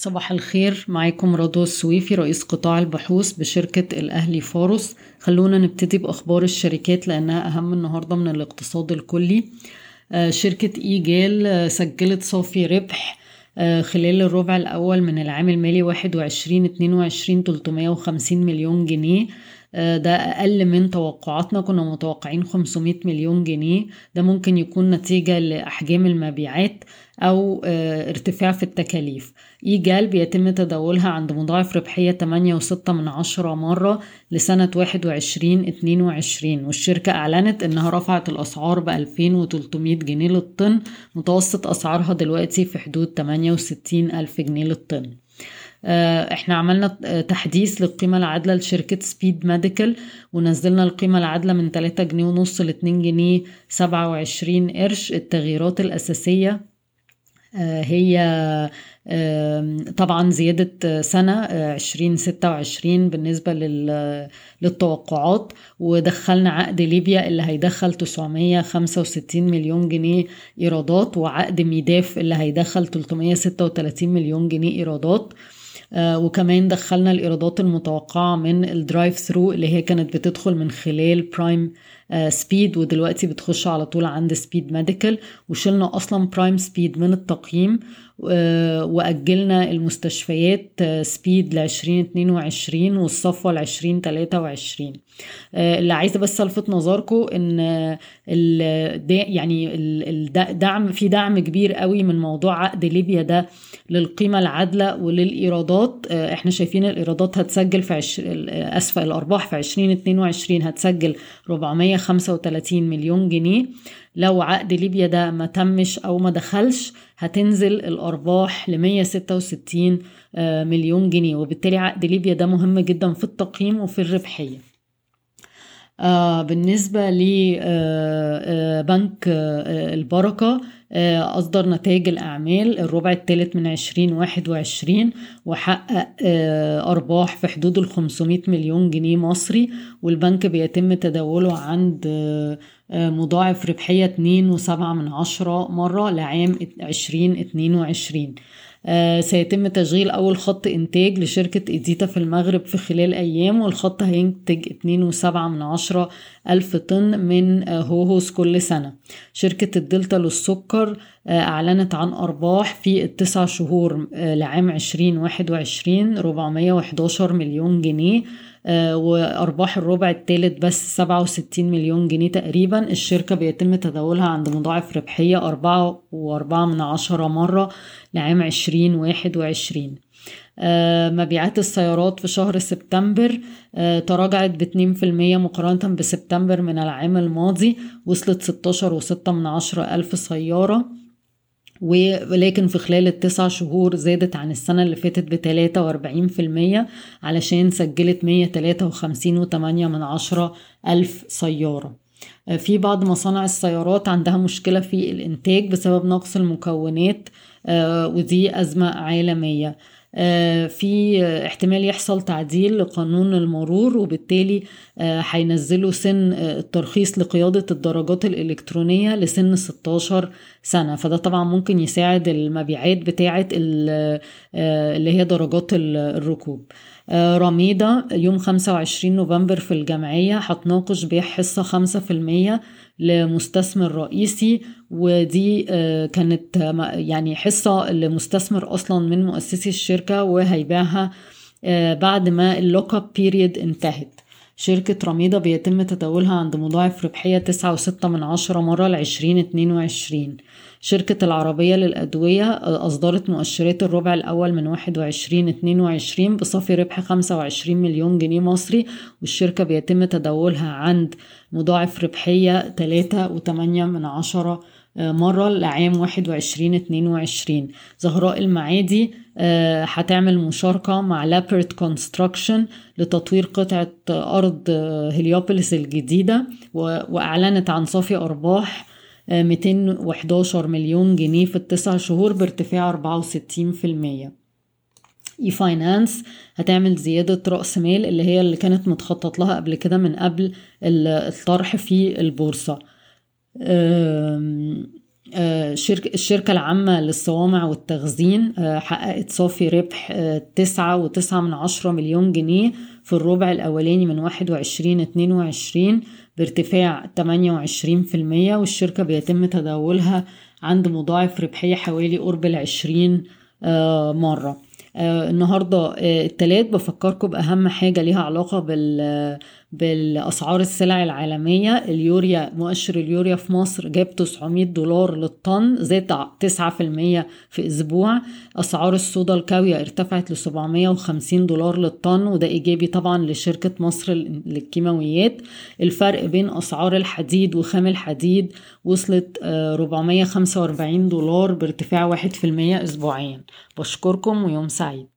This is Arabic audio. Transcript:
صباح الخير معاكم رضوى السويفي رئيس قطاع البحوث بشركة الأهلي فارس خلونا نبتدي بأخبار الشركات لأنها أهم النهاردة من الاقتصاد الكلي. آه، شركة إيجال آه، سجلت صافي ربح آه، خلال الربع الأول من العام المالي 21 22 350 مليون جنيه. ده أقل من توقعاتنا. كنا متوقعين 500 مليون جنيه. ده ممكن يكون نتيجة لأحجام المبيعات أو ارتفاع في التكاليف. إيجال بيتم تداولها عند مضاعف ربحية 8.6 من عشرة مرة لسنة 21 22 والشركة أعلنت إنها رفعت الأسعار ب 2300 جنيه للطن. متوسط أسعارها دلوقتي في حدود 68 ألف جنيه للطن. إحنا عملنا تحديث للقيمة العادلة لشركة سبيد ميديكال ونزلنا القيمة العادلة من 3 جنيه ونص ل 2 جنيه 27 قرش. التغييرات الأساسية هي طبعا زيادة سنة عشرين ستة وعشرين بالنسبة للتوقعات. ودخلنا عقد ليبيا اللي هيدخل تسعمية خمسة وستين مليون جنيه إيرادات وعقد ميداف اللي هيدخل تلتمية ستة وتلاتين مليون جنيه إيرادات. وكمان دخلنا الإيرادات المتوقعة من ال drive thru اللي هي كانت بتدخل من خلال Prime Speed ودلوقتي بتخش على طول عند Speed Medical وشلنا أصلا Prime Speed من التقييم وأجلنا المستشفيات Speed ل 2022 والصفوة ل 2023 اللي عايزة بس ألفت نظركم إن يعني الدعم في دعم كبير قوي من موضوع عقد ليبيا ده للقيمة العادلة وللإيرادات. إحنا شايفين الإيرادات هتسجل في عش... أسفل الأرباح في 2022 هتسجل 435 مليون جنيه. لو عقد ليبيا ده ما تمش أو ما دخلش هتنزل الأرباح ل 166 مليون جنيه. وبالتالي عقد ليبيا ده مهم جدا في التقييم وفي الربحية. آه بالنسبة لبنك آه البركة آه أصدر نتائج الأعمال الربع الثالث من عشرين واحد وعشرين وحقق أرباح في حدود الخمسمائة مليون جنيه مصري والبنك بيتم تداوله عند مضاعف ربحية اتنين وسبعة من عشرة مرة لعام عشرين اتنين وعشرين. سيتم تشغيل أول خط إنتاج لشركة إديتا في المغرب في خلال أيام والخط هينتج اتنين وسبعة من عشرة ألف طن من هوهوس كل سنة. شركة الدلتا للسكر أعلنت عن أرباح في التسع شهور لعام عشرين واحد وعشرين ربعمية وحداشر مليون جنيه. وأرباح الربع الثالث بس سبعة وستين مليون جنيه تقريبا. الشركة بيتم تداولها عند مضاعف ربحية أربعة وأربعة من عشرة مرة لعام عشرين واحد وعشرين. مبيعات السيارات في شهر سبتمبر تراجعت باتنين في المية مقارنة بسبتمبر من العام الماضي وصلت ستاشر وستة من عشرة ألف سيارة. ولكن في خلال التسع شهور زادت عن السنة اللي فاتت في المية علشان سجلت مية تلاتة وخمسين وتمانية من عشرة ألف سيارة. في بعض مصانع السيارات عندها مشكلة في الإنتاج بسبب نقص المكونات ودي أزمة عالمية. في احتمال يحصل تعديل لقانون المرور وبالتالي هينزلوا سن الترخيص لقيادة الدراجات الإلكترونية لسن 16 سنة. فده طبعا ممكن يساعد المبيعات بتاعة اللي هي درجات الركوب. رميدة يوم 25 نوفمبر في الجمعية هتناقش بيع حصة خمسة في المية لمستثمر رئيسي ودي كانت يعني حصة لمستثمر أصلا من مؤسسي الشركة وهيبيعها بعد ما اللوك أب بيريد انتهت. شركة رميدة بيتم تداولها عند مضاعف ربحية تسعة وستة من عشرة مرة لعشرين اتنين وعشرين. شركة العربية للأدوية أصدرت مؤشرات الربع الأول من واحد وعشرين اتنين وعشرين بصافي ربح خمسة وعشرين مليون جنيه مصري والشركة بيتم تداولها عند مضاعف ربحية تلاتة وتمانية من عشرة مرة لعام واحد وعشرين اتنين وعشرين. زهراء المعادي هتعمل مشاركة مع لابرت Construction لتطوير قطعة أرض هليوبوليس الجديدة وأعلنت عن صافي أرباح 211 مليون جنيه في التسع شهور بارتفاع 64% e-finance هتعمل زيادة رأس مال اللي هي اللي كانت متخطط لها قبل كده من قبل الطرح في البورصة. آه، الشركة العامة للصوامع والتخزين حققت صافي ربح تسعة وتسعة من عشرة مليون جنيه في الربع الأولاني من واحد وعشرين اتنين وعشرين بارتفاع تمانية وعشرين في المية والشركة بيتم تداولها عند مضاعف ربحية حوالي قرب العشرين مرة. النهاردة التلات بفكركم بأهم حاجة ليها علاقة بالأسعار السلع العالمية. اليوريا مؤشر اليوريا في مصر جاب 900 دولار للطن زاد 9% في أسبوع. أسعار الصودا الكاوية ارتفعت ل 750 دولار للطن وده إيجابي طبعا لشركة مصر للكيماويات. الفرق بين أسعار الحديد وخام الحديد وصلت 445 دولار بارتفاع 1% أسبوعيا. بشكركم ويوم سعيد.